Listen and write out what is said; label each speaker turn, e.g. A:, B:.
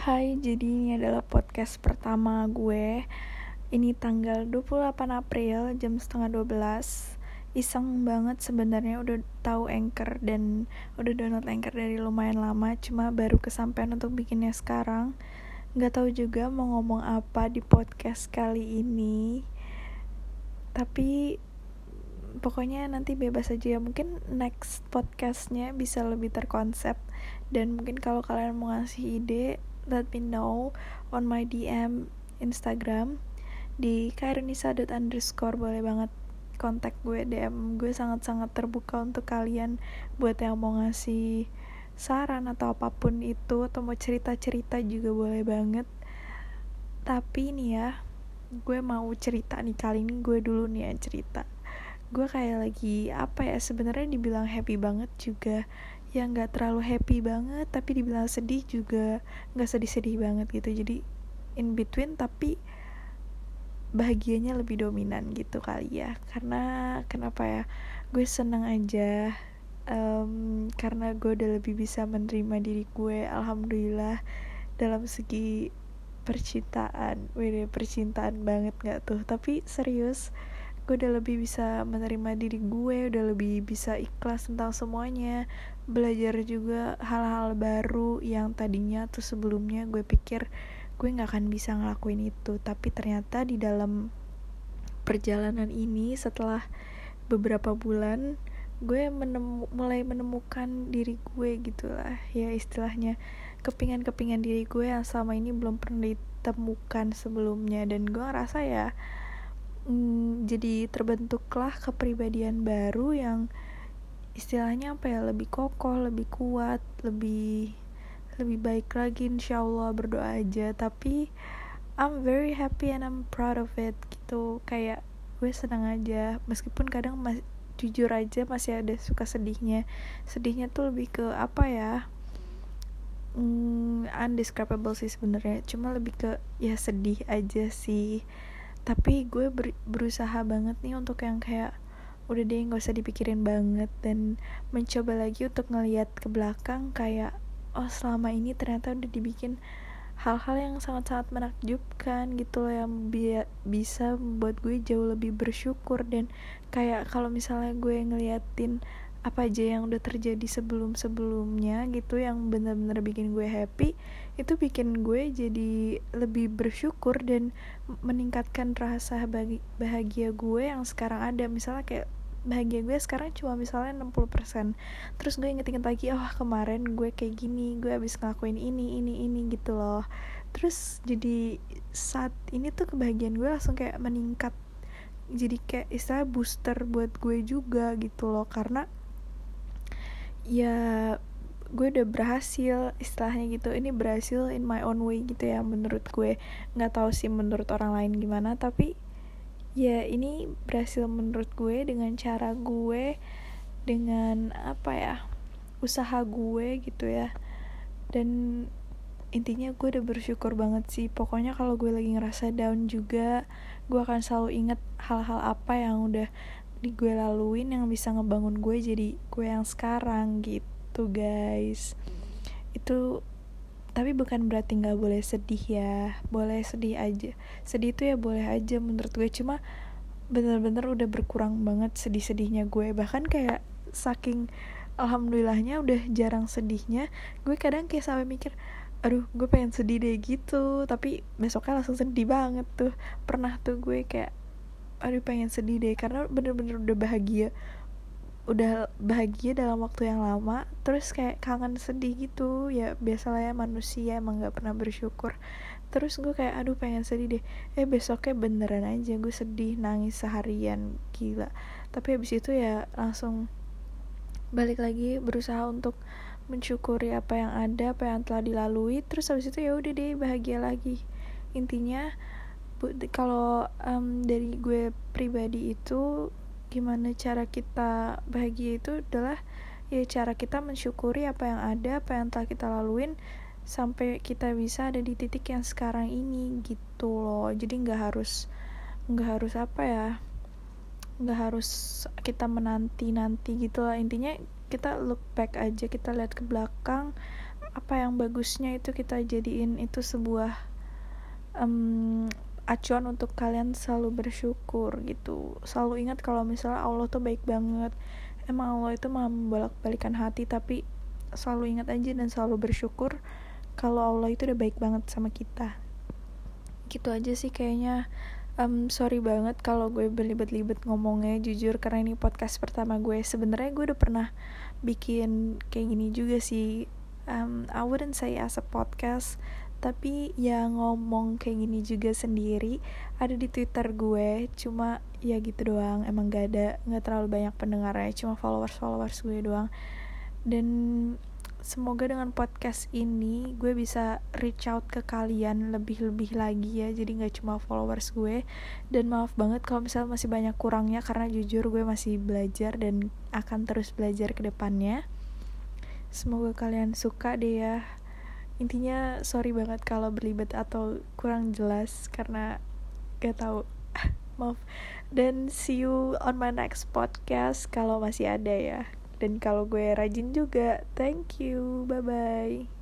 A: Hai, jadi ini adalah podcast pertama gue. Ini tanggal 28 April jam setengah 12 Iseng banget sebenarnya udah tahu Anchor dan udah download Anchor dari lumayan lama Cuma baru kesampaian untuk bikinnya sekarang. Gak tahu juga mau ngomong apa di podcast kali ini. Tapi pokoknya nanti bebas aja ya. Mungkin next podcastnya bisa lebih terkonsep. Dan mungkin kalau kalian mau ngasih ide let me know on my DM Instagram di kairunisa underscore. Boleh banget kontak gue DM gue sangat-sangat terbuka untuk kalian buat yang mau ngasih saran atau apa pun itu atau mau cerita-cerita juga boleh banget. Tapi nih ya gue mau cerita nih kali ini gue dulu nih ya cerita. Gue kayak lagi apa ya sebenarnya dibilang happy banget juga yang nggak terlalu happy banget tapi dibilang sedih juga nggak sedih-sedih banget gitu. Jadi in between tapi bahagianya lebih dominan gitu kali ya. Karena kenapa ya? Gue seneng aja um, karena gue udah lebih bisa menerima diri gue alhamdulillah. Dalam segi percintaan, wede percintaan banget nggak tuh? Tapi serius gue udah lebih bisa menerima diri gue udah lebih bisa ikhlas tentang semuanya. Belajar juga hal-hal baru yang tadinya tuh sebelumnya gue pikir gue nggak akan bisa ngelakuin itu. Tapi ternyata di dalam perjalanan ini setelah beberapa bulan gue menemu, mulai menemukan diri gue gitulah ya istilahnya kepingan-kepingan diri gue yang selama ini belum pernah ditemukan sebelumnya. Dan gue ngerasa ya mm, jadi terbentuklah kepribadian baru yang istilahnya apa ya lebih kokoh lebih kuat lebih lebih baik lagi insya Allah berdoa aja. Tapi I'm very happy and I'm proud of it gitu. Kayak gue senang aja. Meskipun kadang mas jujur aja masih ada suka sedihnya. Sedihnya tuh lebih ke apa ya mm, undescribable sih sebenarnya. Cuma lebih ke ya sedih aja sih tapi gue ber berusaha banget nih untuk yang kayak udah deh nggak usah dipikirin banget. Dan mencoba lagi untuk ngeliat ke belakang kayak oh selama ini ternyata udah dibikin hal-hal yang sangat-sangat menakjubkan gitu loh yang bi bisa membuat gue jauh lebih bersyukur. Dan kayak kalau misalnya gue ngeliatin apa aja yang udah terjadi sebelum-sebelumnya gitu yang bener-bener bikin gue happy itu bikin gue jadi lebih bersyukur dan meningkatkan rasa bahagia gue yang sekarang ada. Misalnya kayak bahagia gue sekarang cuma misalnya 60% terus gue inget-inget lagi oh kemarin gue kayak gini gue habis ngelakuin ini ini ini gitu loh. Terus jadi saat ini tuh kebahagiaan gue langsung kayak meningkat. Jadi kayak istilah booster buat gue juga gitu loh. Karena ya gue udah berhasil istilahnya gitu. Ini berhasil in my own way gitu ya menurut gue. Nggak tahu sih menurut orang lain gimana tapi ya ini berhasil menurut gue dengan cara gue dengan apa ya usaha gue gitu ya. Dan intinya gue udah bersyukur banget sih. Pokoknya kalau gue lagi ngerasa down juga gue akan selalu inget hal-hal apa yang udah di gue laluin yang bisa ngebangun gue jadi gue yang sekarang gitu guys. Itu tapi bukan berarti nggak boleh sedih ya. Boleh sedih aja. Sedih itu ya boleh aja menurut gue. Cuma bener-bener udah berkurang banget sedih-sedihnya gue. Bahkan kayak saking alhamdulillahnya udah jarang sedihnya gue kadang kayak sampai mikir aduh gue pengen sedih deh gitu. Tapi besoknya langsung sedih banget tuh. Pernah tuh gue kayak aduh pengen sedih deh karena bener-bener udah bahagia. Udah bahagia dalam waktu yang lama terus kayak kangen sedih gitu. Ya biasalah ya manusia emang nggak pernah bersyukur. Terus gue kayak aduh pengen sedih deh. Eh besoknya beneran aja gue sedih nangis seharian gila. Tapi habis itu ya langsung balik lagi berusaha untuk mensyukuri apa yang ada apa yang telah dilalui. Terus habis itu ya udah deh bahagia lagi. Intinya kalau um, dari gue pribadi itu gimana cara kita bahagia itu adalah ya cara kita mensyukuri apa yang ada apa yang telah kita laluin sampai kita bisa ada di titik yang sekarang ini gitu loh. Jadi nggak harus nggak harus apa ya nggak harus kita menanti nanti gitu lah. Intinya kita look back aja kita lihat ke belakang apa yang bagusnya itu kita jadiin itu sebuah um, acuan untuk kalian selalu bersyukur gitu. Selalu ingat kalau misalnya Allah tuh baik banget. Emang Allah itu mau membolak balikan hati tapi selalu ingat aja dan selalu bersyukur kalau Allah itu udah baik banget sama kita. Gitu aja sih kayaknya. Um, sorry banget kalau gue berlibet-libet ngomongnya jujur karena ini podcast pertama gue. Sebenarnya gue udah pernah bikin kayak gini juga sih. Um, I wouldn't say as a podcast tapi ya ngomong kayak gini juga sendiri ada di twitter gue cuma ya gitu doang emang gak ada nggak terlalu banyak pendengarnya cuma followers followers gue doang. Dan semoga dengan podcast ini gue bisa reach out ke kalian lebih-lebih lagi ya jadi nggak cuma followers gue. Dan maaf banget kalau misalnya masih banyak kurangnya karena jujur gue masih belajar dan akan terus belajar ke depannya. Semoga kalian suka deh ya intinya sorry banget kalau berlibat atau kurang jelas karena gak tahu. Maaf. Dan see you on my next podcast kalau masih ada ya. Dan kalau gue rajin juga thank you. Bye bye